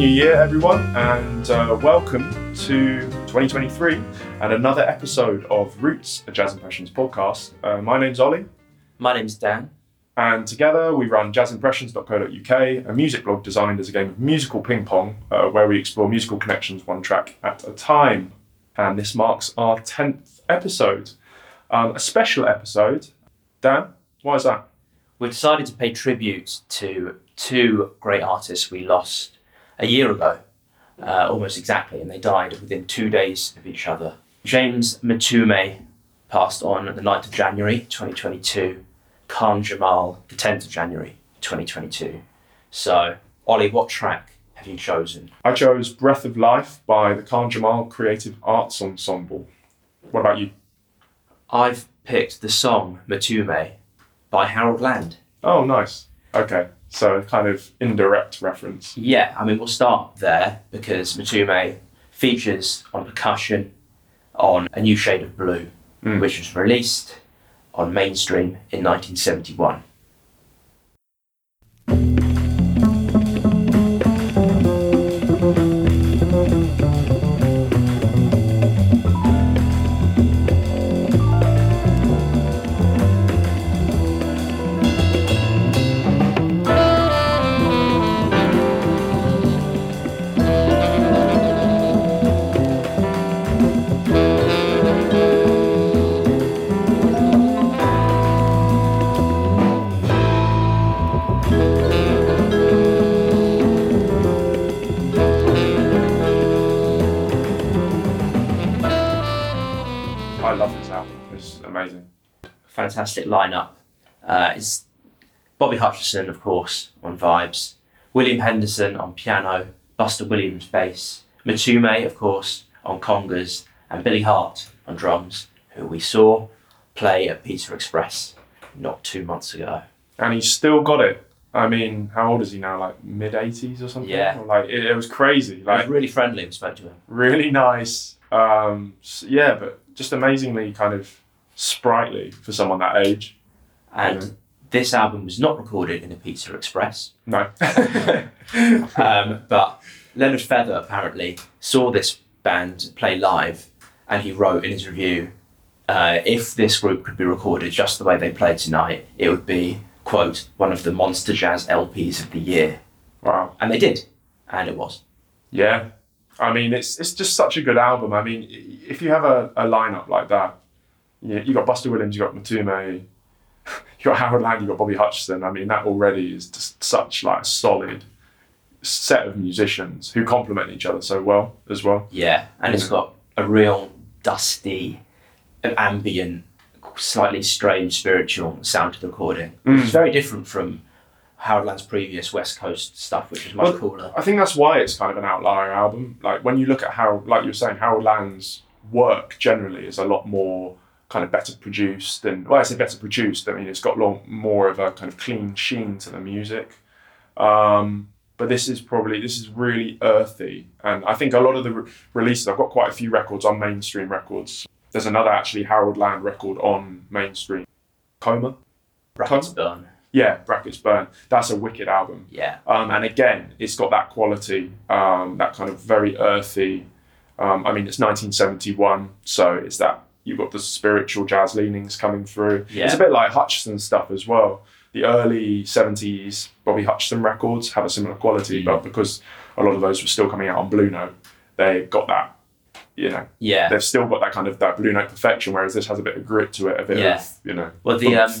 New Year, everyone, and uh, welcome to 2023 and another episode of Roots, a Jazz Impressions podcast. Uh, my name's Ollie, My name's Dan. and together we run jazzimpressions.co.uk, a music blog designed as a game of musical ping pong uh, where we explore musical connections one track at a time. And this marks our 10th episode, um, a special episode. Dan, why is that? We decided to pay tribute to two great artists we lost a year ago, uh, almost exactly, and they died within two days of each other. James Mtume passed on the 9th of January 2022, Khan Jamal the 10th of January 2022. So, Ollie, what track have you chosen? I chose Breath of Life by the Khan Jamal Creative Arts Ensemble. What about you? I've picked the song Mtume by Harold Land. Oh, nice. Okay, so a kind of indirect reference. Yeah, I mean, we'll start there because Mtume features on percussion on A New Shade of Blue, Mm. which was released on mainstream in 1971. Fantastic lineup. Uh, it's Bobby Hutcherson, of course, on vibes, William Henderson on piano, Buster Williams bass, Mtume, of course, on congas, and Billy Hart on drums, who we saw play at Pizza Express not two months ago. And he's still got it. I mean, how old is he now? Like mid 80s or something? Yeah. Or Like, it, it was crazy. Like, was really friendly. We spoke to him. really nice. Um, yeah, but just amazingly kind of sprightly for someone that age. And Yeah. this album was not recorded in a Pizza Express, No. um, but Leonard Feather apparently saw this band play live, and he wrote in his review, uh, "If this group could be recorded just the way they played tonight, it would be quote one of the monster jazz LPs of the year." wow. And they did, and it was. Yeah, I mean it's it's just such a good album. I mean, if you have a, a lineup like that, you you got Buster Williams, you got Mtume, you got Harold Land, you got Bobby Hutcherson. I mean, that already is just such like a solid set of musicians who complement each other so well as well. Yeah, and it's got a real dusty, ambient, slightly strange spiritual sound to the recording. Mm. It's very different from Harold Land's previous West Coast stuff, which was much Well, cooler. I think that's why it's kind of an outlier album. Like when you look at how, like you were saying, Harold Land's work generally is a lot more kind of better produced and well, I say better produced. I mean, it's got lot more of a kind of clean sheen to the music. Um, but this is probably this is really earthy, and I think a lot of the re- releases. I've got quite a few records on mainstream records. There's another actually Harold Land record on mainstream. Choma. Brackets burn. Yeah, brackets burn. That's a wicked album. Yeah, Um, and again, it's got that quality, um, that kind of very earthy. Um, I mean, it's 1971, so it's that you've got the spiritual jazz leanings coming through. Yeah. It's a bit like Hutcherson stuff as well. The early 70s Bobby Hutcherson records have a similar quality, Mm. but because a lot of those were still coming out on Blue Note, they got that, you know, yeah. they've still got that kind of that Blue Note perfection, whereas this has a bit of grit to it, a bit Yeah. of, you know. Well, the um,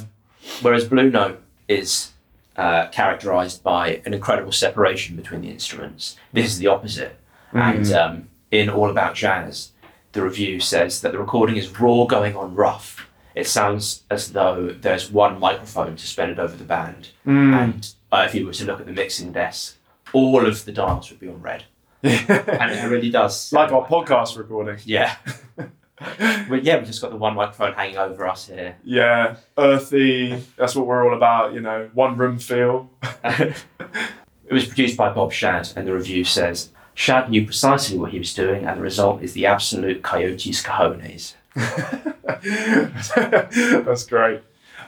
whereas Blue Note is uh, characterized by an incredible separation between the instruments. This is the opposite. And um, in All About Jazz, the review says that the recording is raw going on rough. It sounds as though there's one microphone suspended over the band, Mm. and uh, if you were to look at the mixing desk, all of the dials would be on red, and it really does. like our podcast recording. Yeah. well, yeah, we've just got the one microphone hanging over us here. Yeah, earthy. That's what we're all about, you know. One room feel. It was produced by Bob Shad, and the review says Shad knew precisely what he was doing, and the result is the absolute coyotes cojones. That's great.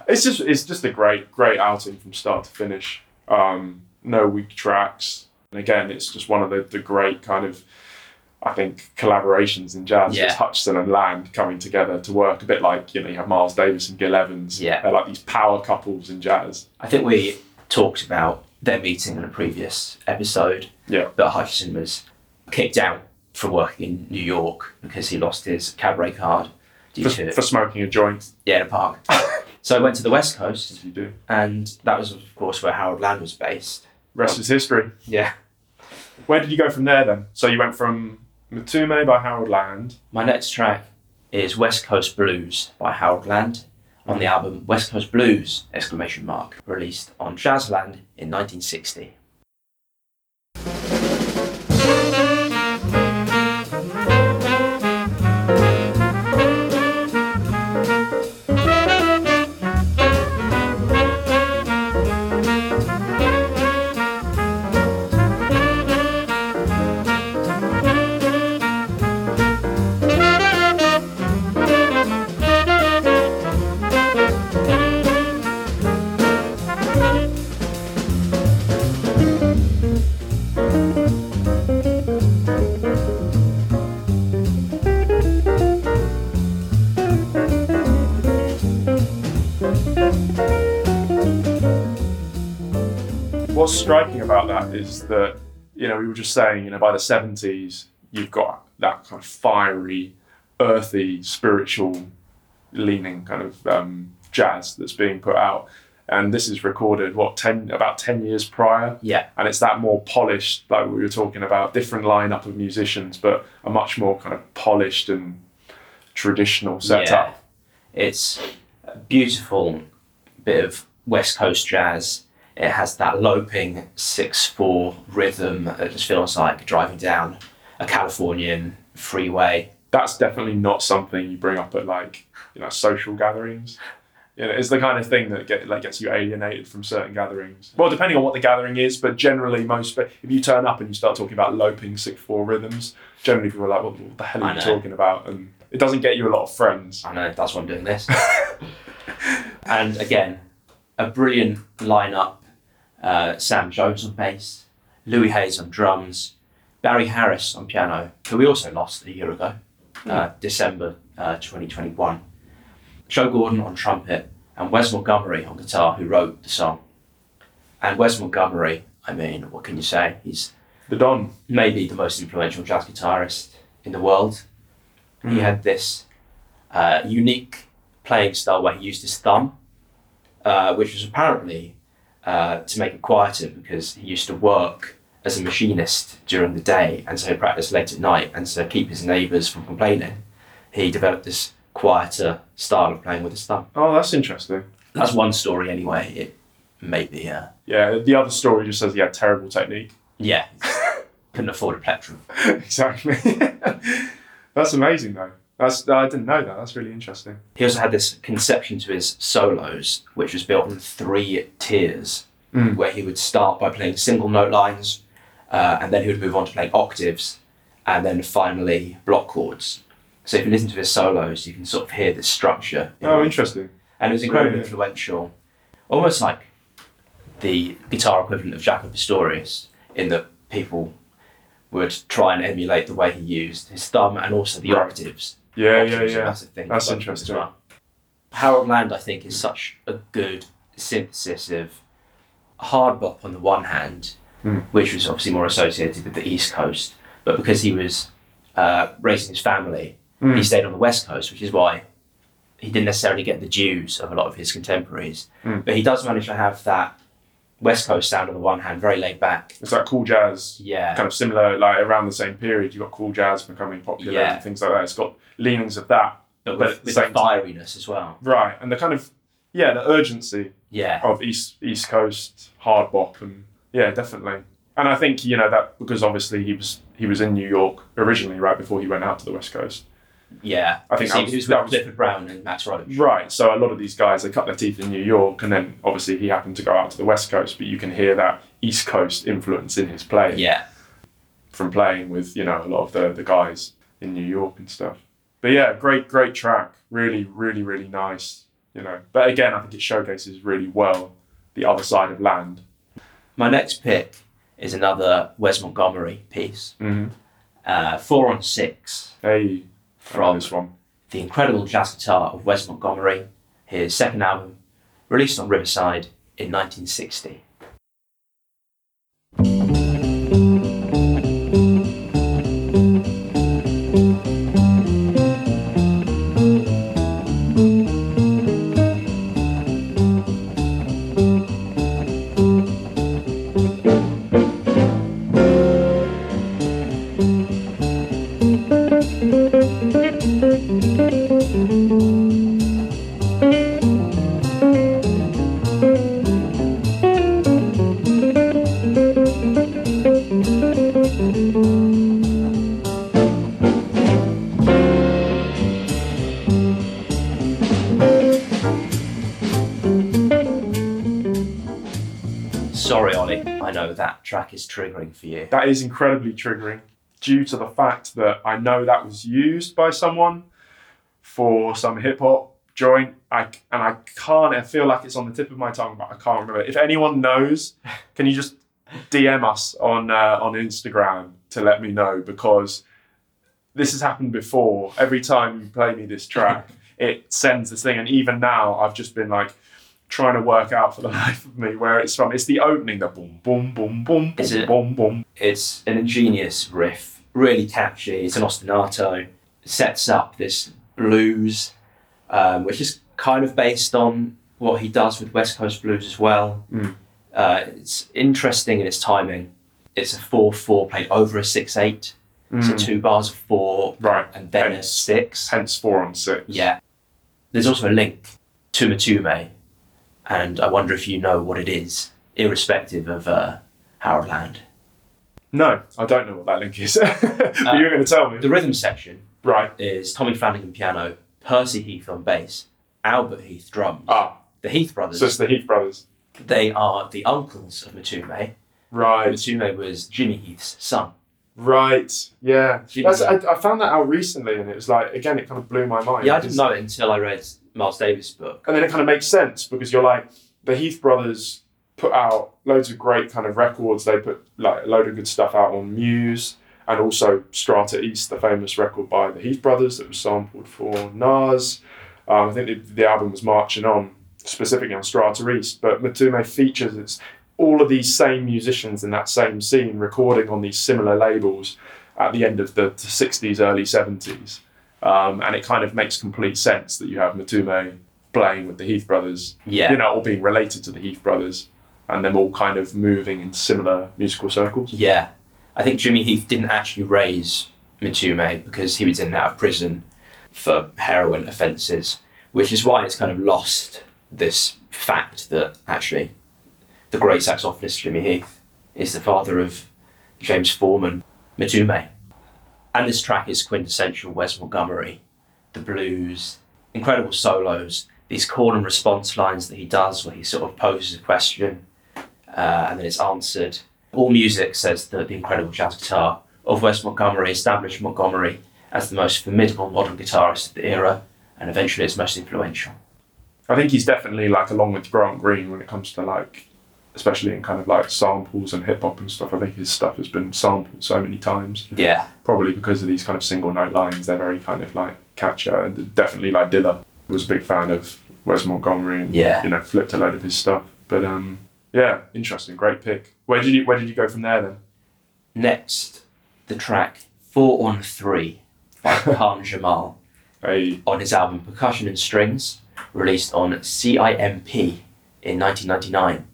It's just it's just a great great outing from start to finish. Um, no weak tracks. And again, it's just one of the, the great kind of, I think, collaborations in jazz. Yeah. It's Hutcherson and Land coming together to work a bit like, you know, you have Miles Davis and Gil Evans. Yeah. They're like these power couples in jazz. I think we talked about their meeting in a previous episode. Yeah. That Hutcherson was kicked out from working in New York because he lost his cabaret card due For, to for smoking a joint, yeah, in a park. so I went to the West Coast, as you do. and that was of course where Harold Land was based. Rest is history. Yeah. Where did you go from there then? So you went from Mtume by Harold Land. My next track is West Coast Blues by Harold Land on the album West Coast Blues exclamation mark released on Jazzland in 1960. That, you know, we were just saying, you know, by the 70s, you've got that kind of fiery, earthy, spiritual leaning kind of um, jazz that's being put out. And this is recorded, what, 10, about 10 years prior? Yeah, And it's that more polished, like we were talking about, different lineup of musicians, but a much more kind of polished and traditional setup. Yeah. It's a beautiful bit of West Coast jazz. It has that loping 6 4 rhythm that just feels like driving down a Californian freeway. that's definitely not something you bring up at like you know social gatherings. You know, it's the kind of thing that get, like gets you alienated from certain gatherings. Well, depending on what the gathering is, but generally most. If you turn up and you start talking about loping six four rhythms, generally people are like, "What, what the hell are you talking about?" And it doesn't get you a lot of friends. I know, that's why I'm doing this. and again, a brilliant lineup. Uh, Sam Jones on bass, Louis Hayes on drums, Barry Harris on piano, who we also lost a year ago, uh, December uh, 2021. Joe Gordon on trumpet, and Wes Montgomery on guitar, who wrote the song. And Wes Montgomery, I mean, what can you say? He's The Don. maybe the most influential jazz guitarist in the world. He Mm. had this uh, unique playing style where he used his thumb, uh, which was apparently uh, to make it quieter because he used to work as a machinist during the day and so he practiced late at night and to keep his neighbours from complaining, he developed this quieter style of playing with his thumb. Oh, that's interesting. That's one story anyway. It may be, uh, Yeah, the other story just says he had terrible technique. yeah, couldn't afford a plectrum. exactly. that's amazing though. That's I didn't know that. That's really interesting. He also had this conception to his solos, which was built on three tiers, Mm. where he would start by playing single note lines, uh, and then he would move on to playing octaves, and then finally block chords. So if you listen to his solos, you can sort of hear this structure. in Oh, interesting. and it was incredibly Yeah. influential, almost like the guitar equivalent of Jaco Pastorius, in that people would try and emulate the way he used his thumb and also the octaves. Yeah, Octaves yeah, are a yeah. massive thing That's for both of interesting. Well. Harold Land, I think, is such a good synthesis of hard bop on the one hand, Hmm. which was obviously more associated with the East Coast, but because he was uh, raising his family, Hmm. he stayed on the West Coast, which is why he didn't necessarily get the dues of a lot of his contemporaries. Hmm. But he does manage to have that West Coast sound on the one hand, very laid back. It's like cool jazz, Yeah. kind of similar, like around the same period. you've got cool jazz becoming popular Yeah. and things like that. It's got leanings of that, But but with, with the fieriness as well. right? And the kind of yeah, the urgency Yeah. of East East Coast hard bop, and yeah, definitely. And I think you know that because obviously he was he was in New York originally, right before he went out to the West Coast. Yeah. I think that was- he was with was- Clifford Brown and Max Roach. Right. So a lot of these guys they cut their teeth in New York, and then obviously he happened to go out to the West Coast, but you can hear that East Coast influence in his playing. Yeah. from playing with you know a lot of the the guys in New York and stuff. But yeah, great great track, really really really nice. You know, but again, I think it showcases really well the other side of land. My next pick is another Wes Montgomery piece. Mm-hmm. Uh, four on six Hey, from the incredible jazz guitar of Wes Montgomery, his second album, released on Riverside in 1960. Track is triggering for you. That is incredibly triggering due to the fact that I know that was used by someone for some hip hop joint. I, and I can't, I feel like it's on the tip of my tongue, but I can't remember. If anyone knows, can you just DM us on, uh, on Instagram to let me know? Because this has happened before. Every time you play me this track, it sends this thing. And even now, I've just been like, trying to work out for the life of me where it's from. It's the opening, the boom, boom, boom, boom, boom, it- boom, boom. It's an ingenious riff, really catchy. It's an ostinato. It Sets up this blues, um, which is kind of based on what he does with West Coast blues as well. Mm. Uh, it's interesting in its timing. It's a 4 4 played over a 6 8. So two bars of 4 Right. and then a 6. Hence four on six. Yeah. There's also a link to Mtume, and I wonder if you know what it is, irrespective of uh, Harold Land. No, I don't know what that link is. but you're going to tell me. The rhythm section right. is Tommy Flanagan piano, Percy Heath on bass, Albert Heath drums. Ah, The Heath brothers, so it's the Heath brothers. they are the uncles of Mtume. Right. Mtume was Jimmy Heath's son. Right. Yeah. I, I found that out recently, and it was like again, it kind of blew my mind. Yeah, I didn't know it until I read Miles Davis' book. and then it kind of makes sense because you're like the Heath brothers put out loads of great kind of records. They put like a load of good stuff out on Muse and also Strata East, the famous record by the Heath brothers that was sampled for Nas. Um, I think the, the album was marching on specifically on Strata East, but Mtume features it's all of these same musicians in that same scene recording on these similar labels at the end of the, the 60s, early 70s. Um, and it kind of makes complete sense that you have Mtume playing with the Heath brothers, Yeah. you know, all being related to the Heath brothers, and them all kind of moving in similar musical circles. Yeah. I think Jimmy Heath didn't actually raise Mtume because he was in and out of prison for heroin offences, which is why it's kind of lost this fact that actually the great saxophonist Jimmy Heath is the father of James Foreman Mtume. And this track is quintessential Wes Montgomery. The blues, incredible solos, these call and response lines that he does where he sort of poses a question uh, and then it's answered. All music says that the incredible jazz guitar of Wes Montgomery established Montgomery as the most formidable modern guitarist of the era and eventually its most influential. I think he's definitely like along with Grant Green when it comes to like, especially in kind of like samples and hip hop and stuff. I think his stuff has been sampled so many times, Yeah, probably because of these kind of single note lines. They're very kind of like catchy. And definitely like Dilla was a big fan of Wes Montgomery and Yeah. you know flipped a load of his stuff. But um, yeah, interesting, great pick. Where did you where did you go from there then? Next, the track Four on Three by Khan Jamal A on his album Percussion and Strings, released on CIMP in 1999.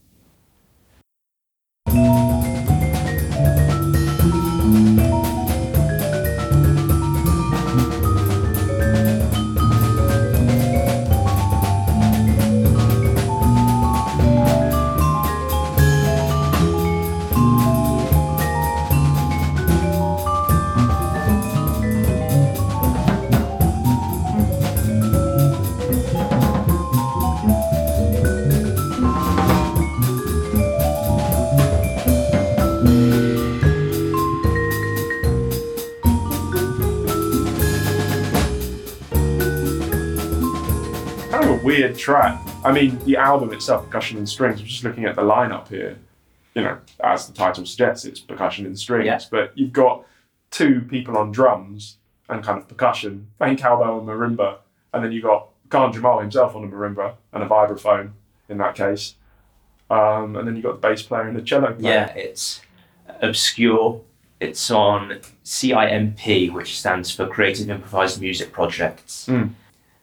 Track. I mean, the album itself, Percussion and Strings. I'm just looking at the lineup here. you know, as the title suggests, it's percussion and strings. Yeah. But you've got two people on drums and kind of percussion, playing cowbell and marimba, and then you've got Khan Jamal himself on a marimba and a vibraphone in that case. Um, and then you've got the bass player and the cello player. Yeah, it's obscure. It's on CIMP, which stands for Creative Improvised Music Projects, Mm.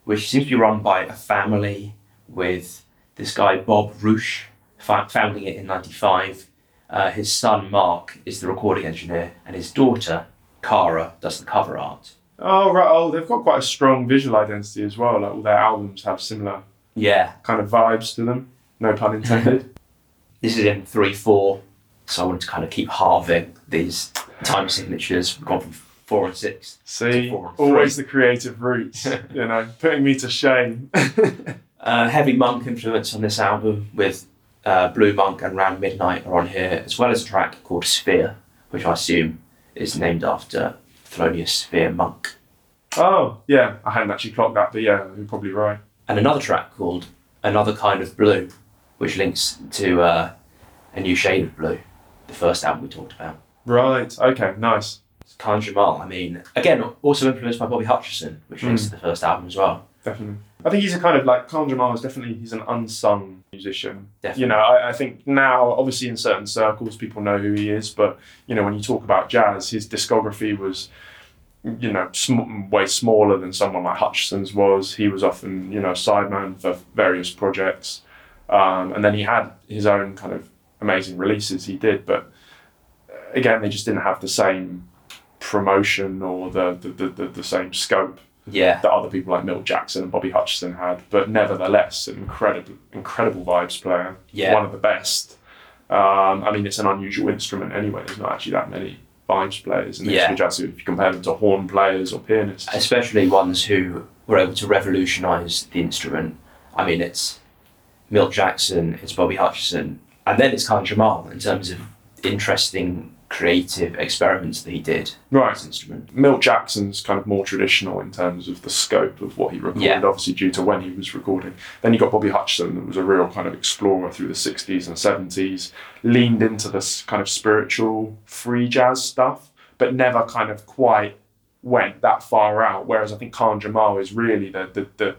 Which seems to be run by a family with this guy Bob Rusch founding it in '95. Uh, his son Mark is the recording engineer, and his daughter Cara does the cover art. Oh right. Oh, they've got quite a strong visual identity as well. Like all their albums have similar Yeah, kind of vibes to them. No pun intended. this is in three four, so I wanted to kind of keep halving these time signatures. We've gone from four and six. See, Four, always the creative roots. you know, putting me to shame. Uh, heavy monk influence on this album with uh, Blue Monk and Round Midnight are on here, as well as a track called Sphere, which I assume is named after Thelonious Sphere Monk. oh yeah, I hadn't actually clocked that, but yeah, you're probably right. And another track called Another Kind of Blue, which links to uh, A New Shade of Blue, the first album we talked about. Right. Okay. Nice. Khan Jamal, I mean, again, also influenced by Bobby Hutcherson, which links to the first album as well. Definitely. I think he's a kind of like Khan Jamal is definitely he's an unsung musician. Definitely. You know, I, I think now obviously in certain circles people know who he is, but you know when you talk about jazz, his discography was you know sm- way smaller than someone like Hutcherson's was. He was often you know sideman for various projects, um, and then he had his own kind of amazing releases. He did, but uh, again they just didn't have the same promotion or the the, the, the, the same scope Yeah, that other people like Milt Jackson and Bobby Hutcherson had, but nevertheless, an incredible, incredible vibes player. Yeah. One of the best. Um, I mean, it's an unusual instrument anyway. There's not actually that many vibes players in the Yeah. jazz if you compare them to horn players or pianists. especially ones who were able to revolutionise the instrument. I mean, it's Milt Jackson, it's Bobby Hutcherson, and then it's Khan Jamal in terms of interesting creative experiments that he did with Right. this instrument. Milt Jackson's kind of more traditional in terms of the scope of what he recorded, Yeah. obviously due to when he was recording. Then you got Bobby Hutcherson, that was a real kind of explorer through the 60s and 70s, leaned into this kind of spiritual free jazz stuff, but never kind of quite went that far out. Whereas I think Khan Jamal is really the, the, the,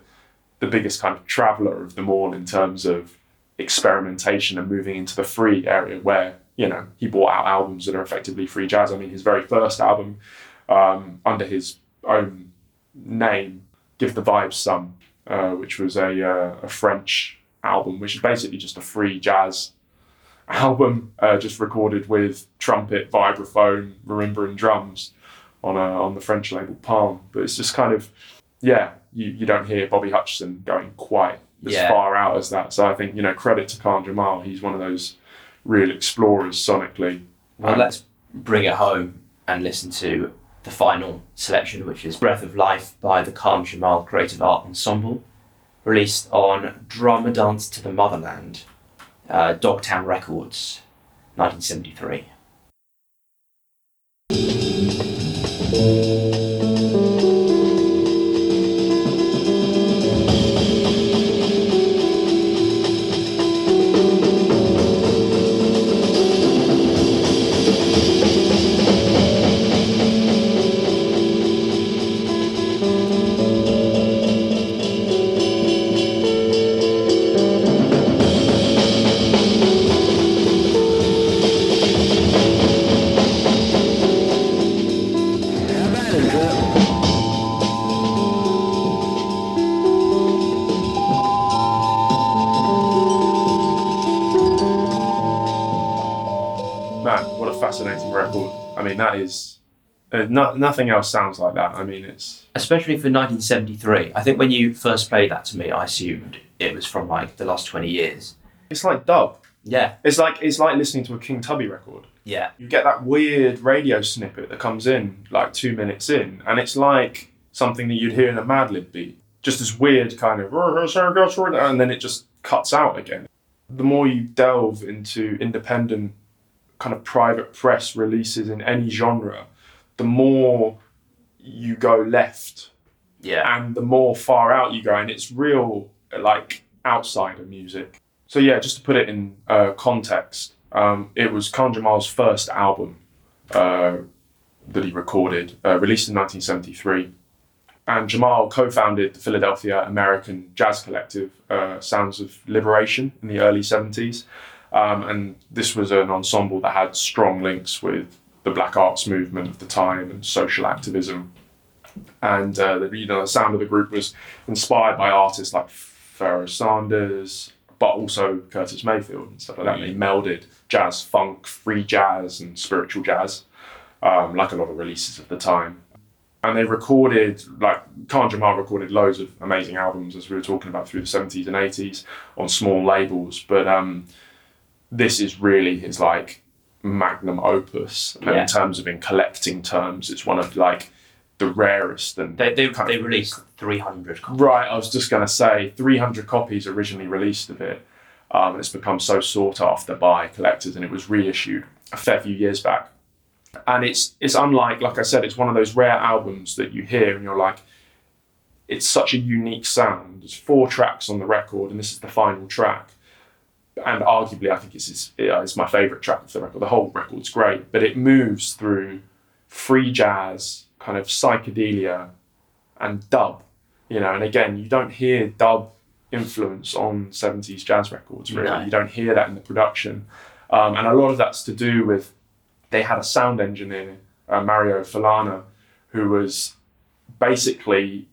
the biggest kind of traveller of them all in terms of experimentation and moving into the free area where, you know, he bought out albums that are effectively free jazz. I mean, his very first album um, under his own name, Give the Vibes Some, uh, which was a, uh, a French album, which is basically just a free jazz album, uh, just recorded with trumpet, vibraphone, marimba, and drums on a, on the French label Palm. But it's just kind of, yeah, you, you don't hear Bobby Hutcherson going quite as Yeah. far out as that. So I think, you know, credit to Khan Jamal. He's one of those real explorers sonically. Well, Um, let's bring it home and listen to the final selection, which is Breath of Life by the Khan Jamal Creative Art Ensemble, released on Drum Dance to the Motherland, uh, Dogtown Records, 1973. Mean, that is. Uh, no, nothing else sounds like that. I mean, it's. especially for 1973. I think when you first played that to me, I assumed it was from like the last 20 years. It's like dub. Yeah, It's like it's like listening to a King Tubby record. yeah, You get that weird radio snippet that comes in like two minutes in, and it's like something that you'd hear in a Madlib beat. Just this weird kind of, and then it just cuts out again. The more you delve into independent, kind of private press releases in any genre, the more you go left yeah. and the more far out you go, and it's real like outsider music. So yeah, just to put it in uh, context, Um, it was Khan Jamal's first album uh, that he recorded, uh, released in 1973. And Jamal co founded the Philadelphia American Jazz Collective, uh, Sounds of Liberation, in the early 70s. Um, and this was an ensemble that had strong links with the black arts movement of the time and social activism. And uh, the, you know, the sound of the group was inspired by artists like Pharoah Sanders, but also Curtis Mayfield and stuff like that. They melded jazz, funk, free jazz, and spiritual jazz, um, like a lot of releases of the time. And they recorded, like Khan Jamal recorded loads of amazing albums, as we were talking about through the 70s and 80s on small labels. But um, this is really his like magnum opus. Yeah. in terms of in collecting terms, it's one of like the rarest and They, they, kind they released 300 copies. Right, I was just going to say 300 copies originally released of it. Um, and it's become so sought after by collectors, and it was reissued a fair few years back. And it's it's unlike, like I said, it's one of those rare albums that you hear and you're like, it's such a unique sound. There's four tracks on the record, and this is the final track. And arguably, I think it's it's, it's my favourite track of the record. The whole record's great, but it moves through free jazz, kind of psychedelia, and dub you know and again you don't hear dub influence on 70s jazz records really No. you don't hear that in the production um, and a lot of that's to do with they had a sound engineer uh, mario falana who was basically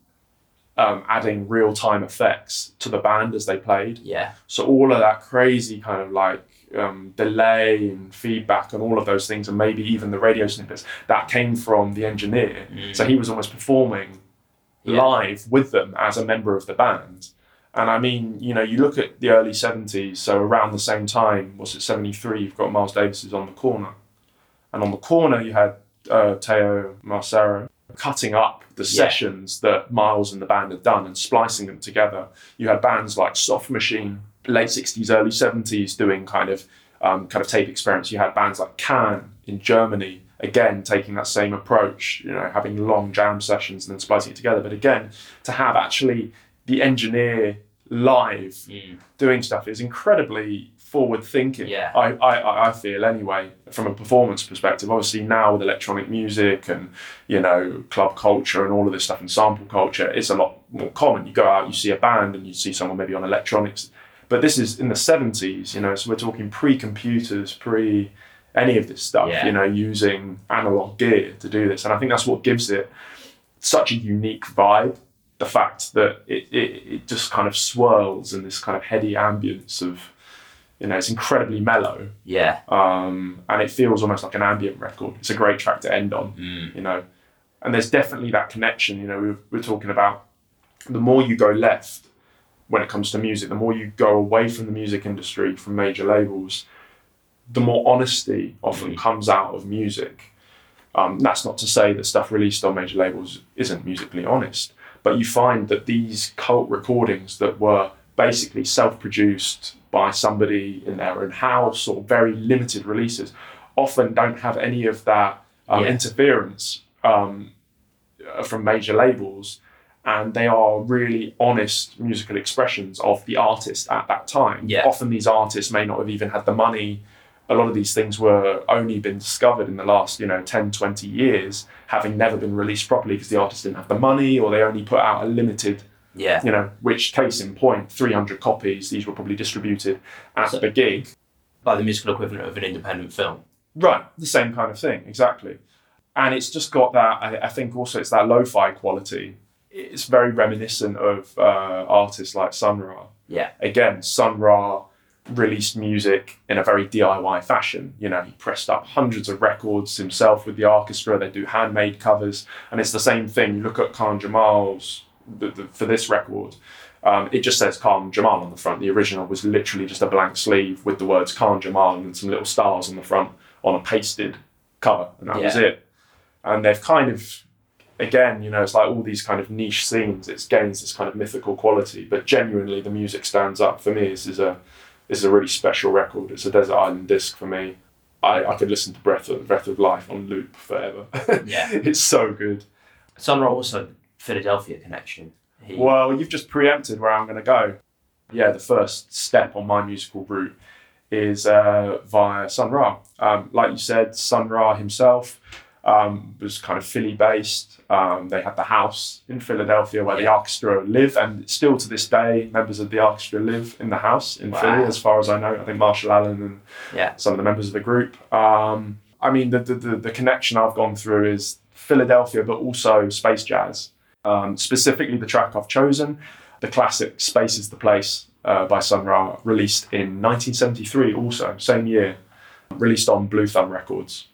um, adding real-time effects to the band as they played Yeah. so all of that crazy kind of like um, delay and feedback and all of those things, and maybe even the radio snippets that came from the engineer. So he was almost performing Yeah. live with them as a member of the band. And I mean, you know, you look at the early seventies. So around the same time, was it seventy three? You've got Miles Davis's on the corner, and on the corner you had uh, Teo Macero cutting up the Yeah. sessions that Miles and the band had done and splicing them together. You had bands like Soft Machine, late sixties, early seventies, doing kind of um, kind of tape experiments. You had bands like Can in Germany, again taking that same approach. You know, having long jam sessions and then splicing it together. But again, to have actually the engineer live Mm. doing stuff is incredibly forward thinking. Yeah. I, I, I- feel anyway, from a performance perspective. Obviously now with electronic music and, you know, club culture and all of this stuff and sample culture, it's a lot more common. You go out, you see a band and you see someone maybe on electronics. But this is in the seventies, you know, so we're talking pre computers, pre any of this stuff, Yeah. you know, using analog gear to do this. And I think that's what gives it such a unique vibe. The fact that it, it, it just kind of swirls in this kind of heady ambience of, you know, it's incredibly mellow Yeah. um, and it feels almost like an ambient record. It's a great track to end on, Mm. you know. And there's definitely that connection. You know, we we're, we're talking about the more you go left when it comes to music, the more you go away from the music industry, from major labels, the more honesty often Mm. comes out of music. Um, that's not to say that stuff released on major labels isn't musically honest, but you find that these cult recordings that were basically self produced by somebody in their own house or very limited releases often don't have any of that um, Yeah. interference um, from major labels. And they are really honest musical expressions of the artist at that time. Yeah. Often these artists may not have even had the money a lot of these things were only been discovered in the last you know 10 20 years having never been released properly because the artist didn't have the money or they only put out a limited Yeah. you know which case in point 300 copies these were probably distributed at So- the gig Like the musical equivalent of an independent film. right the same kind of thing exactly and it's just got that i, I think also it's that lo-fi quality it's very reminiscent of uh, artists like sun ra Yeah. again, Sun Ra released music in a very DIY fashion. You know, he pressed up hundreds of records himself with the orchestra. They do handmade covers, and it's the same thing. You look at Khan Jamal's the, the, for this record. Um, it just says Khan Jamal on the front. The original was literally just a blank sleeve with the words Khan Jamal and some little stars on the front on a pasted cover, and that was it. And they've kind of again, you know, it's like all these kind of niche scenes. It gains this kind of mythical quality, but genuinely, the music stands up for me. This is a this is a really special record. It's a desert island disc for me. I, I could listen to Breath of Breath of Life on loop forever. Yeah. it's so good. Sun Ra also Philadelphia connection. He, Well, you've just preempted where I'm going to go. Yeah, the first step on my musical route is uh, via Sun Ra. Um, like you said, Sun Ra himself um, was kind of Philly based. Um, they had the house in Philadelphia where the orchestra live, and still to this day, members of the orchestra live in the house in Wow. Philly, as far as I know. I think Marshall Allen and Yeah. some of the members of the group. Um, I mean, the, the, the, the connection I've gone through is Philadelphia, but also space jazz. Um, specifically, the track I've chosen, the classic Space is the Place uh, by Sun Ra, released in 1973, also, same year, released on Blue Thumb Records.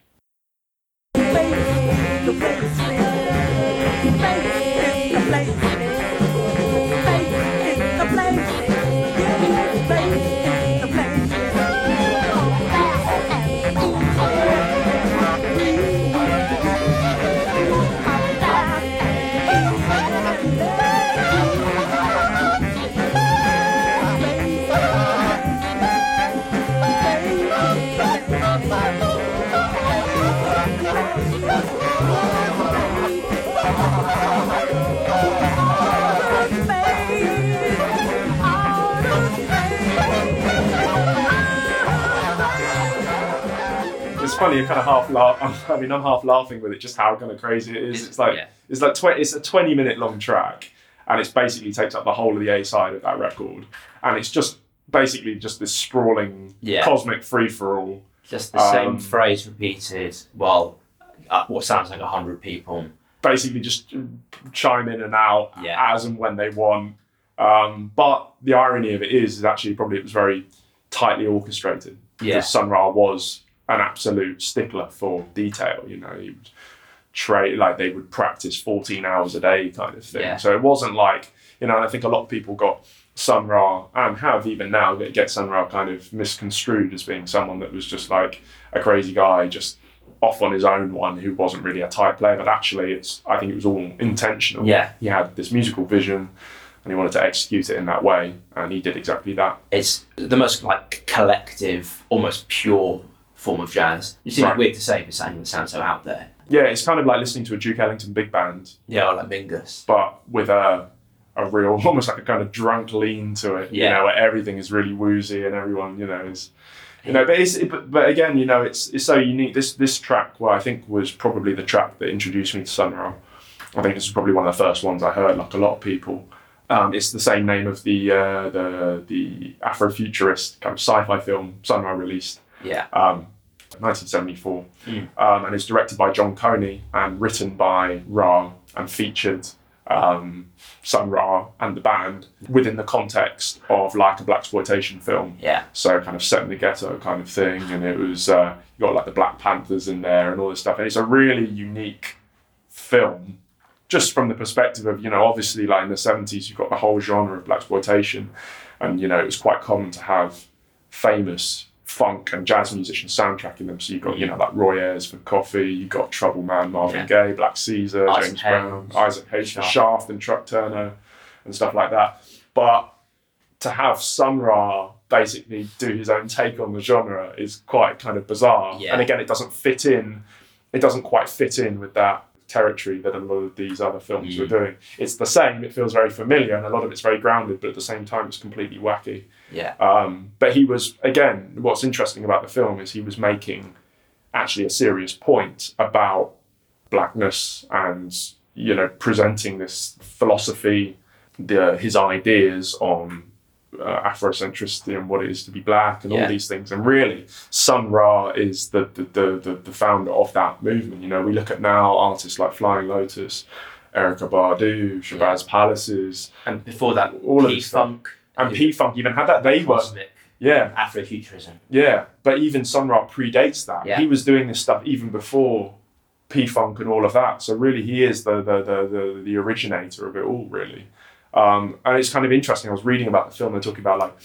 Funny, you're kind of half laugh. I mean, I'm half laughing with it, just how kind of crazy it is. It's like Yeah. it's like tw- it's a 20 minute long track, and it's basically takes up the whole of the A side of that record, and it's just basically just this sprawling Yeah. cosmic free for all. Just the same Um, phrase repeated while uh, what sounds like a hundred people. basically just chime in and out Yeah. as and when they want. Um, but the irony of it is, is actually probably it was very tightly orchestrated. Yeah. Because Sun Ra was an absolute stickler for detail. You know, he would trade like they would practice 14 hours a day kind of thing. Yeah. So it wasn't like you know. I think a lot of people got Sun Ra and have even now get, get Sun Ra kind of misconstrued as being someone that was just like a crazy guy, just off on his own one who wasn't really a tight player. But actually, it's I think it was all intentional. Yeah. he had this musical vision. And he wanted to execute it in that way, and he did exactly that. It's the most like collective, almost pure form of jazz. It seems Right. weird to say, but something that sounds so out there. Yeah, it's kind of like listening to a Duke Ellington big band, Yeah, or like Mingus. but with a a real, almost like a kind of drunk lean to it. Yeah. You know, where everything is really woozy and everyone, you know, is. You know, but it's it, but, but again, you know, it's it's so unique. This this track, well, I think was probably the track that introduced me to Sun Ra. I think this is probably one of the first ones I heard, like a lot of people. Um, it's the same name of the uh, the the Afrofuturist kind of sci-fi film Sun Ra released Yeah. um, 1974, Mm. um, and it's directed by John Coney and written by Ra and featured um, Sun Ra and the band within the context of like a black exploitation film. Yeah. So kind of set in the ghetto kind of thing, and it was uh, you got like the Black Panthers in there and all this stuff, and it's a really unique film. Just from the perspective of, you know, obviously, like in the 70s, you've got the whole genre of black exploitation, and, you know, it was quite common to have famous funk and jazz musicians soundtracking them. So you've got, you know, like Roy Ayers for Coffee, you've got Trouble Man, Marvin Gaye, Black Caesar, Isaac James Brown, Isaac Hayes for Shaft. Shaft and Truck Turner and stuff like that. But to have Sun Ra basically do his own take on the genre is quite kind of bizarre. Yeah. And again, it doesn't fit in, it doesn't quite fit in with that territory that a lot of these other films Mm. were doing. It's the same, it feels very familiar, and a lot of it's very grounded, but at the same time, it's completely wacky. Yeah. Um, but he was, again, what's interesting about the film is he was making actually a serious point about blackness and, you know, presenting this philosophy, the, his ideas on uh, Afrocentricity and what it is to be black and Yeah. all these things. And really, Sun Ra is the, the, the, the, the founder of that movement. You know, we look at now artists like Flying Lotus, Erykah Badu, Shabazz Palaces, And before that, All of P Funk and P Funk even had that. They were, yeah, Afrofuturism. yeah, but even Sun Ra predates that. Yeah. He was doing this stuff even before P Funk and all of that. So really, he is the the, the, the, the originator of it all, really. Um, and it's kind of interesting. I was reading about the film. They're talking about like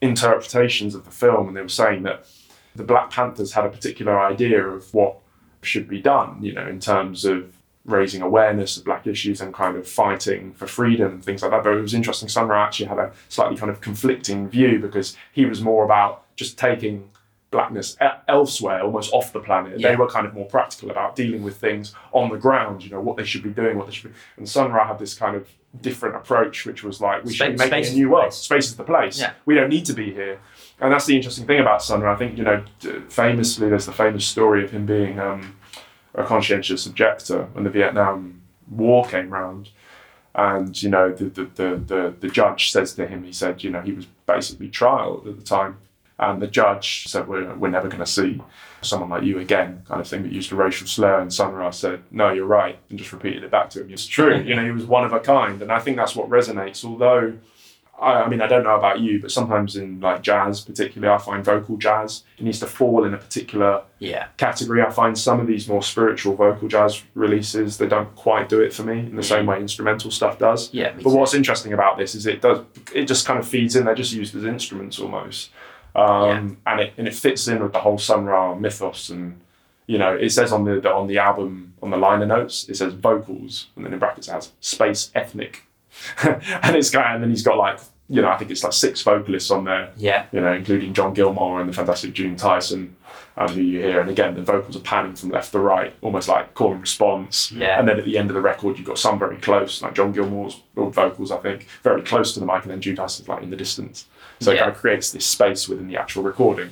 interpretations of the film, and they were saying that the Black Panthers had a particular idea of what should be done. You know, in terms of raising awareness of black issues and kind of fighting for freedom and things like that. But it was interesting. Sun Ra actually had a slightly kind of conflicting view because he was more about just taking blackness elsewhere, almost off the planet. Yeah. They were kind of more practical about dealing with things on the ground. You know what they should be doing, what they should be. And Sun Ra had this kind of different approach, which was like we should be Space- a new world. place. Space is the place. Yeah. We don't need to be here. and that's the interesting thing about Sun Ra. I think you know, famously, there's the famous story of him being um, a conscientious objector when the Vietnam War came round, and you know, the the, the the the judge says to him, he said, you know, he was basically trialed at the time, and the judge said, we're we're never going to see someone like you again, kind of thing, that used a racial slur. And Ra said, no, you're right, and just repeated it back to him. It's true, you know, he was one of a kind, and I think that's what resonates. Although I, I mean, I don't know about you, but sometimes in like jazz, particularly, I find vocal jazz it needs to fall in a particular Yeah. category. I find some of these more spiritual vocal jazz releases they don't quite do it for me in the same way instrumental stuff does. Yeah. But too. what's interesting about this is it does it just kind of feeds in. They're just used as instruments almost, um, and it and it fits in with the whole Sun Ra mythos. And you know, it says on the, the on the album on the liner notes it says vocals, and then in brackets it has space ethnic, and it's got and then he's got like you know I think it's like six vocalists on there Yeah. you know, including John Gilmore and the fantastic June Tyson, um, who you hear. And again, the vocals are panning from left to right, almost like call and response. Yeah. And then at the end of the record, you've got some very close, like John Gilmore's vocals, I think, very close to the mic, and then June Tyson's like in the distance. So it kind of creates this space within the actual recording.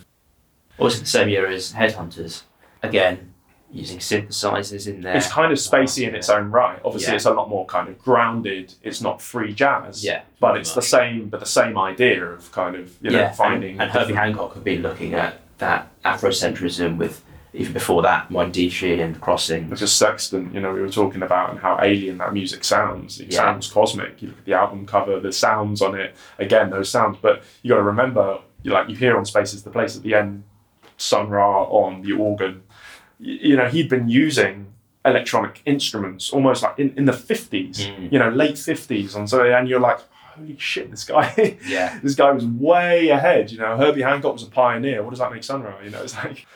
Also the same year as Headhunters. Again, using synthesizers in there. It's kind of spacey in its own right. Obviously, Yeah. it's a lot more kind of grounded. It's not free jazz. Yeah, But it's much. the same, but the same idea of kind of you know yeah, finding and, and Herbie Hancock had been looking at that Afrocentrism with even before that Mwandishi and Crossing. Just Sextant, you know, we were talking about and how alien that music sounds. It Yeah. sounds cosmic. You look at the album cover, the sounds on it, again, those sounds. But you got to remember, like you hear on Spaces the Place at the end, Sun Ra on the organ. You know, he'd been using electronic instruments almost like in, in the 50s, Mm. you know, late 50s. And so, and you're like, holy shit, this guy, Yeah. this guy was way ahead. You know, Herbie Hancock was a pioneer. What does that make Sun Ra? You know, it's like,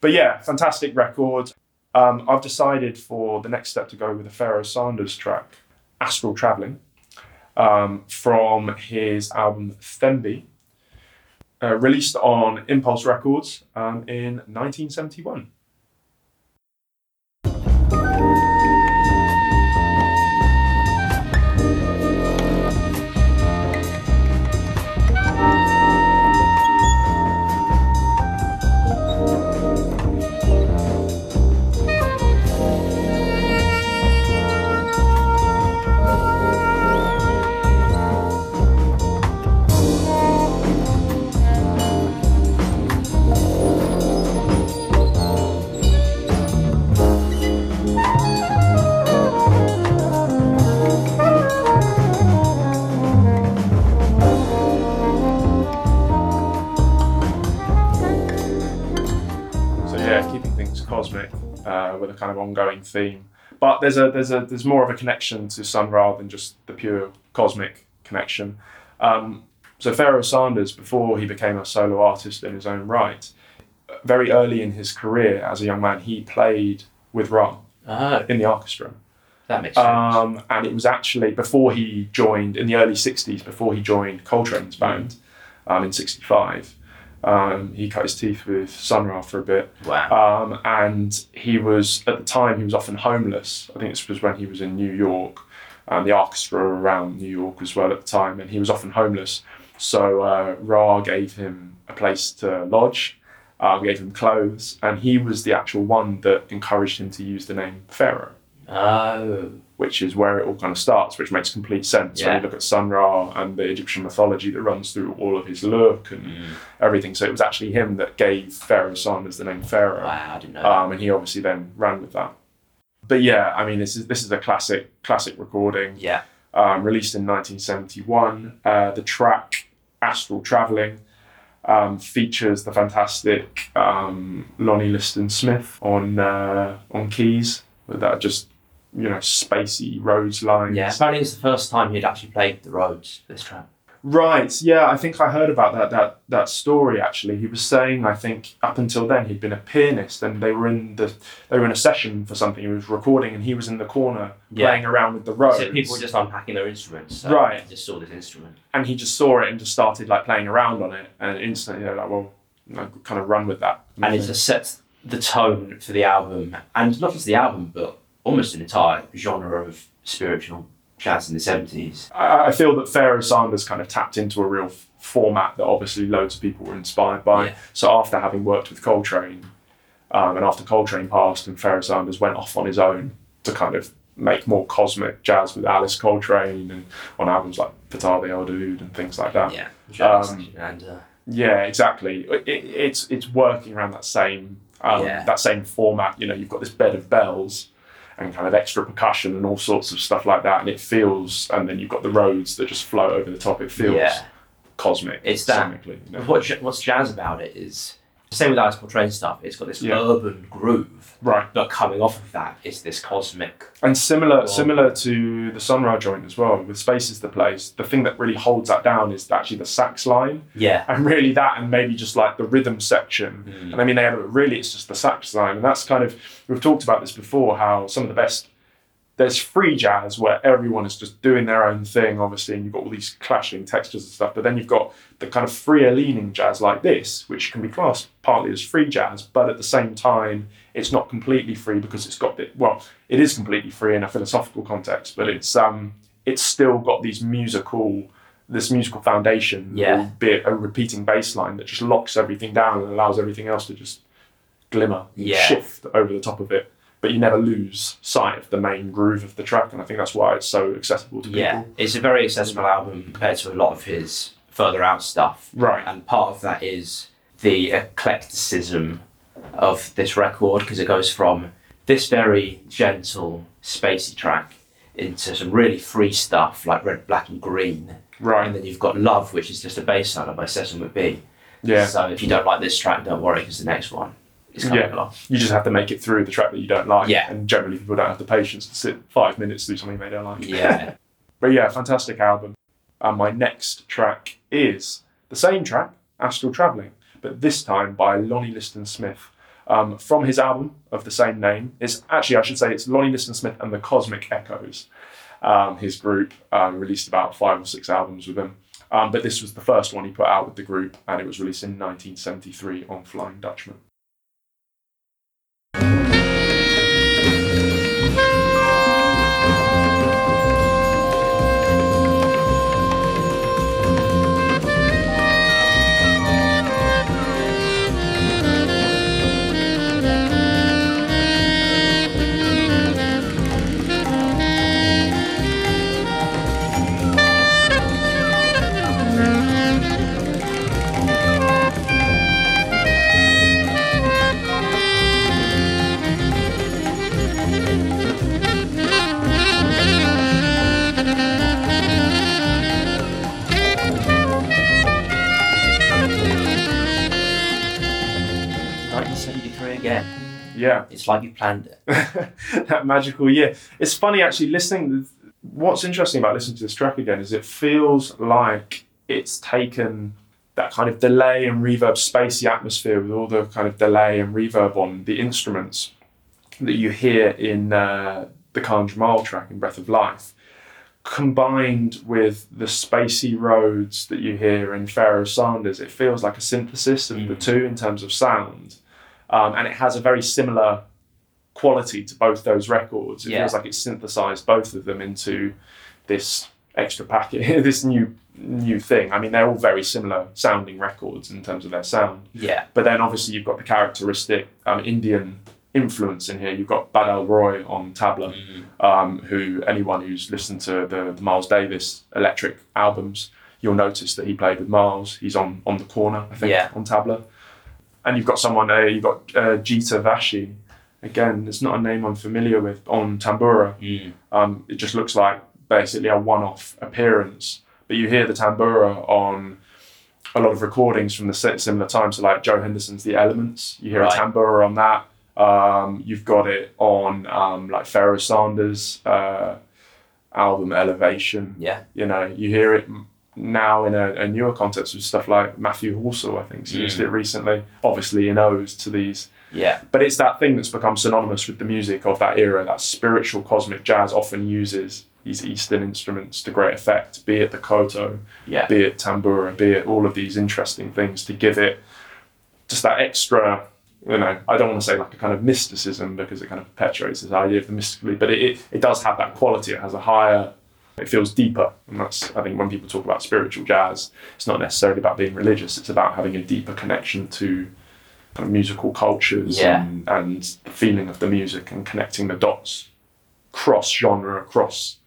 but yeah, fantastic record. Um, I've decided for the next step to go with a Pharoah Sanders track, Astral Traveling, um, from his album Thembi, uh, released on Impulse Records um, in 1971. Kind of ongoing theme. But there's a there's a there's more of a connection to Sun Ra than just the pure cosmic connection. Um, so Pharoah Sanders, before he became a solo artist in his own right, very early in his career as a young man, he played with Ra Oh, in the orchestra. that makes sense. Um, and it was actually before he joined in the early 60s, before he joined Coltrane's band um, in 65. Um, he cut his teeth with Sun Ra for a bit. wow. Um, and he was, at the time, he was often homeless. I think this was when he was in New York. And the orchestra around New York as well at the time, and he was often homeless. So uh, Ra gave him a place to lodge, uh, gave him clothes, and he was the actual one that encouraged him to use the name Pharaoh oh, which is where it all kind of starts, which makes complete sense when you look at Sun Ra and the Egyptian mythology that runs through all of his look and Mm. everything. So it was actually him that gave Pharoah Sanders the name Pharaoh, wow. I didn't know. um, and he obviously then ran with that. But yeah, I mean, this is this is a classic classic recording yeah. um, released in 1971. Uh, the track Astral Traveling um, features the fantastic um, Lonnie Liston Smith on uh, on keys that just you know spacey Rhodes lines. Yeah. Apparently, it's the first time he'd actually played the Rhodes This track. Right. Yeah, I think I heard about that that that story actually. He was saying I think up until then he'd been a pianist and they were in the they were in a session for something he was recording and he was in the corner Yeah. playing around with the Rhodes. So people were just unpacking their instruments. So Right. they Just saw this instrument. and he just saw it and just started like playing around on it and instantly they're like, well, know, kind of run with that. and it just sets the tone for the album, and not just the album, but almost an entire genre of spiritual jazz in the 70s. I, I feel that Pharoah Sanders kind of tapped into a real f- format that obviously loads of people were inspired by. Yeah. So after having worked with Coltrane, um, and after Coltrane passed, and Pharoah Sanders went off on his own to kind of make more cosmic jazz with Alice Coltrane and on albums like Ptah the El Daoud and things like that. Yeah. Jazz Um, and uh, Yeah, exactly. It, it's it's working around that same um, Yeah. that same format. You know, you've got this bed of bells and kind of extra percussion and all sorts of stuff like that, and it feels. And then you've got the Rhodes that just float over the top. It feels Yeah. cosmic. It's that-. You know? what, what's jazz about it is same with Alice Coltrane stuff. It's got this Yeah. urban groove, Right, but coming off of that is this cosmic. and similar Well- similar to the Sun Ra's joint as well. With Space is the place. The thing that really holds that down is actually the sax line. Yeah. and really that and maybe just like the rhythm section Mm. and i mean they have really it's just the sax line and that's kind of we've talked about this before how some of the best there's free jazz where everyone is just doing their own thing obviously and you've got all these clashing textures and stuff but then you've got the kind of freer leaning jazz like this which can be classed partly as free jazz but at the same time it's not completely free because it's got the well it is completely free in a philosophical context but it's um it's still got these musical this musical foundation, Yeah. albeit a repeating bass line that just locks everything down and allows everything else to just glimmer, Yeah. shift over the top of it. But you never lose sight of the main groove of the track, and I think that's why it's so accessible to Yeah. people. It's a very accessible album compared to a lot of his further out stuff. Right. And part of that is the eclecticism of this record because it goes from this very gentle, spacey track into some really free stuff like Red, Black, and Green. Right. And then you've got Love, which is just a bass line by Cecil McBee. Yeah. So if you don't like this track, don't worry because the next one is coming Yeah. along. You just have to make it through the track that you don't like. Yeah. And generally, people don't have the patience to sit five minutes through something they don't like. Yeah. But yeah, fantastic album. And my next track is the same track, Astral Travelling, but this time by Lonnie Liston Smith. Um, from his album of the same name. It's actually, I should say, it's Lonnie Liston Smith and the Cosmic Echoes. Um, his group um, released about five or six albums with him. Um, but this was the first one he put out with the group, and it was released in 1973 on Flying Dutchman. Yeah. It's like you planned it. that magical year. It's funny actually listening. What's interesting about listening to this track again is it feels like it's taken that kind of delay and reverb, spacey atmosphere with all the kind of delay and reverb on the instruments that you hear in uh, the Khan Jamal track in Breath of Life, combined with the spacey Rhodes that you hear in Pharoah Sanders. It feels like a synthesis of the Mm. two in terms of sound. Um, and it has a very similar quality to both those records. It Yeah. feels like it's synthesized both of them into this extra packet, this new new thing. I mean, they're all very similar sounding records in terms of their sound. Yeah. But then obviously you've got the characteristic um, Indian influence in here. You've got Badal Roy on tabla, Mm. um, who anyone who's listened to the, the Miles Davis electric albums, you'll notice that he played with Miles. He's on on the corner, I think, Yeah. on tabla. And you've got someone, uh, you've got uh, Geeta Vashi. Again, it's not a name I'm familiar with on tambura. Mm. Um, it just looks like basically a one-off appearance. But you hear the tambura on a lot of recordings from the similar time. So like Joe Henderson's The Elements, you hear Right. a tambura on that. Um, you've got it on um, like Pharoah Sanders' uh, album Elevation. Yeah. You know, you hear it now in a, a newer context with stuff like Matthew Halsall, I think, has used Mm. it recently. Obviously, in odes to these Yeah. but it's that thing that's become synonymous with the music of that era. That spiritual cosmic jazz often uses these Eastern instruments to great effect, be it the koto, Yeah. be it tambura, be it all of these interesting things to give it just that extra. You know, I don't want to say like a kind of mysticism because it kind of perpetuates this idea of the mystically, but it, it, it does have that quality. It has a higher It feels deeper, and that's I think when people talk about spiritual jazz, it's not necessarily about being religious. It's about having a deeper connection to kind of musical cultures Yeah. and, and the feeling of the music and connecting the dots cross genre, across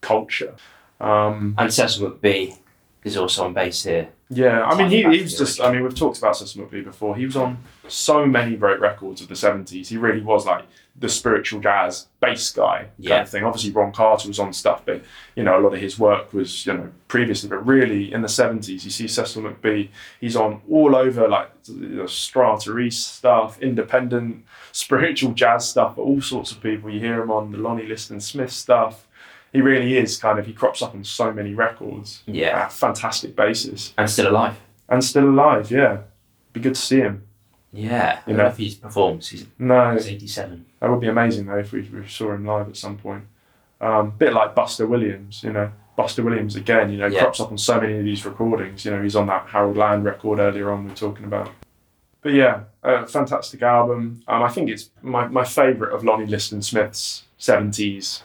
culture. Um, And Cecil McBee is also on bass here. Yeah, I mean, he, back he was just, I mean, we've talked about Cecil McBee before. He was on so many great records of the 70s. He really was like the spiritual jazz bass guy kind Yeah. of thing. Obviously, Ron Carter was on stuff, but, you know, a lot of his work was, you know, previously, but really in the 70s, you see Cecil McBee, he's on all over like the Strata East stuff, independent spiritual jazz stuff for all sorts of people. You hear him on the Lonnie Liston Smith stuff. He really is kind of, he crops up on so many records. Yeah. Fantastic basis And still alive. and still alive. Yeah, be good to see him. Yeah. I You don't know. if he performs. He's, No, he's 87. that would be amazing though if we, we saw him live at some point. Um, bit like Buster Williams, you know. Buster Williams again, you know, Yeah. crops up on so many of these recordings. You know, he's on that Harold Land record earlier on we are talking about. But yeah, a fantastic album. Um, I think it's my, my favourite of Lonnie Liston Smith's 70s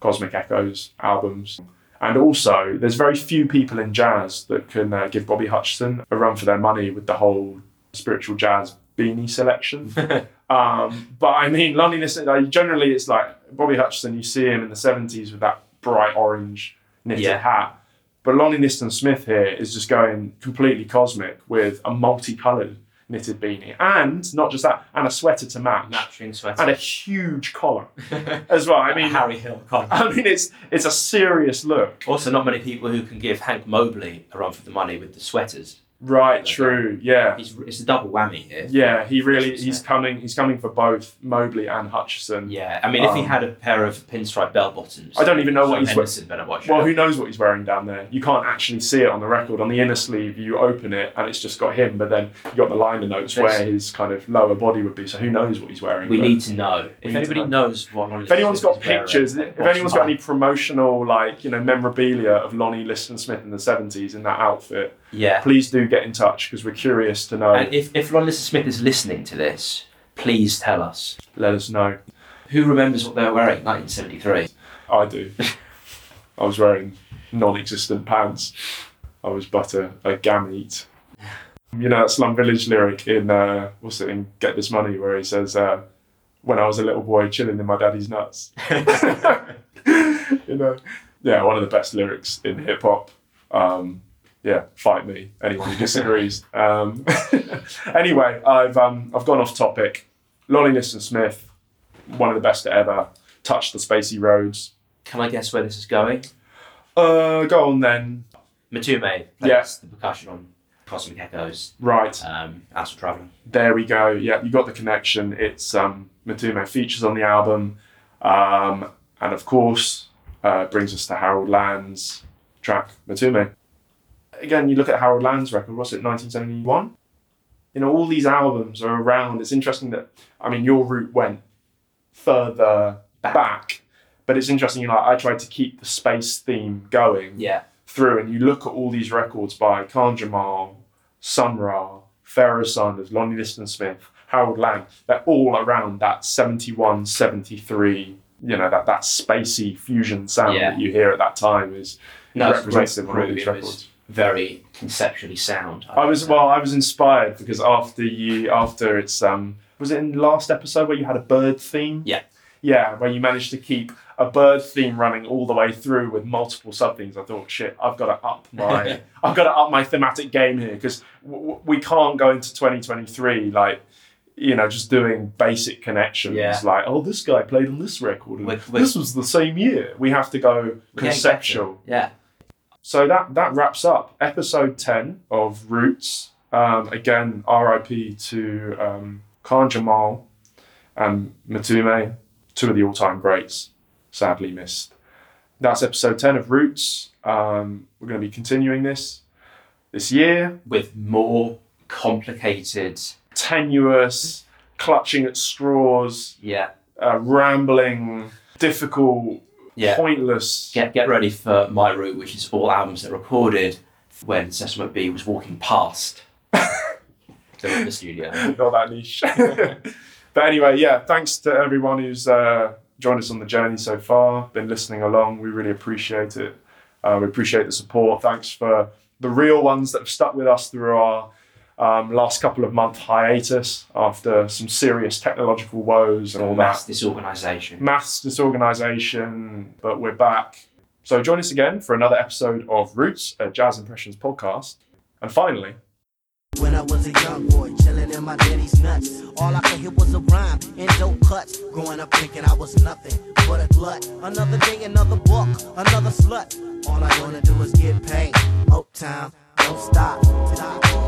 Cosmic Echoes albums. And also, there's very few people in jazz that can uh, give Bobby Hutcherson a run for their money with the whole spiritual jazz beanie selection. Um, but I mean, like, generally it's like Bobby Hutcherson, you see him in the 70s with that bright orange knitted Yeah. hat. But Lonnie Liston Smith here is just going completely cosmic with a multicoloured knitted beanie. And not just that, and a sweater to match. Matching sweater. And a huge collar as well. I mean, Harry Hill collar. I mean, it's it's a serious look. Also, not many people who can give Hank Mobley a run for the money with the sweaters. Right, true, yeah. He's, it's a double whammy here. Yeah, he really he's coming he's coming for both Mobley and Hutcherson. Yeah, I mean, if he Um, had a pair of pinstripe bell bottoms, I don't even know what he's wearing. Well, who knows what he's wearing down there? You can't actually see it on the record. On the inner sleeve, you open it and it's just got him, but then you got the liner notes where his kind of lower body would be. So who knows what he's wearing? We need to know. If anybody know. knows what Lonnie if anyone's got is wearing, pictures, if anyone's got any promotional like you know memorabilia of Lonnie Liston Smith in the seventies in that outfit, yeah. please do get in touch because we're curious to know. And if if Liston Smith is listening to this, please tell us Let us know. who remembers what they were wearing in 1973. I do. I was wearing non-existent pants. I was but a, a gamete. You know that Slum Village lyric in uh, what's it in Get This Money where he says, uh, "When I was a little boy chilling in my daddy's nuts." you know, yeah, one of the best lyrics in hip hop. Um, yeah, fight me. Anyone who disagrees. um, anyway, I've um, I've gone off topic. Lonnie Liston Smith, one of the best to ever touch the spacey Rhodes. Can I guess where this is going? Uh, go on then. Mtume plays Yeah. the percussion on Cosmic Echoes, Right, um, Astral Traveller. there we go. Yeah, you got the connection. It's um, Mtume features on the album, um, and of course, uh, brings us to Harold Land's track Mtume. Again, you look at Harold Land's record. What's it, 1971? You know, all these albums are around. It's interesting that I mean, your route went further Back. back, but it's interesting. You know, I tried to keep the space theme going. Yeah, through and you look at all these records by Khan Jamal, Sun Ra, Pharoah Sanders, Lonnie Liston Smith, Harold Land, they're all around that 71, 73, you know, that, that spacey fusion sound Yeah. that you hear at that time is no, representative on all these records. Very conceptually sound. I was well, I was inspired because after you after it's um was it in the last episode where you had a bird theme? Yeah. Yeah, where you managed to keep a bird theme running all the way through with multiple sub themes. I thought, shit, I've got to up my I've got to up my thematic game here because w- w- we can't go into 2023 like you know just doing basic connections Yeah. like oh this guy played on this record and this was the same year. We have to go conceptual. Yeah, So that that wraps up episode ten of Roots. Um, again, R.I.P. to um, Khan Jamal and Mtume, two of the all-time greats, sadly missed. That's episode ten of Roots. Um, we're going to be continuing this this year. with more complicated. Tenuous, clutching at straws, Yeah, uh, rambling, difficult, yeah. pointless. Get get ready for my route, which is all albums that are recorded when Cecil McBee was walking past the, the studio. not that niche. but anyway, yeah, thanks to everyone who's uh, joined us on the journey so far, been listening along. We really appreciate it. Uh, we appreciate the support. Thanks for the real ones that have stuck with us through our um, last couple of month hiatus after some serious technological woes and all Mass that. disorganisation. Mass disorganisation, but we're back. So join us again for another episode of Roots, a Jazz Impressions podcast. And finally, When I was a young boy, chilling in my daddy's nuts. All I could hear was a rhyme and dope cuts. Growing up thinking I was nothing but a glut. Another day, another book, another slut. All I wanna do is get paid. Uptown, don't stop. stop.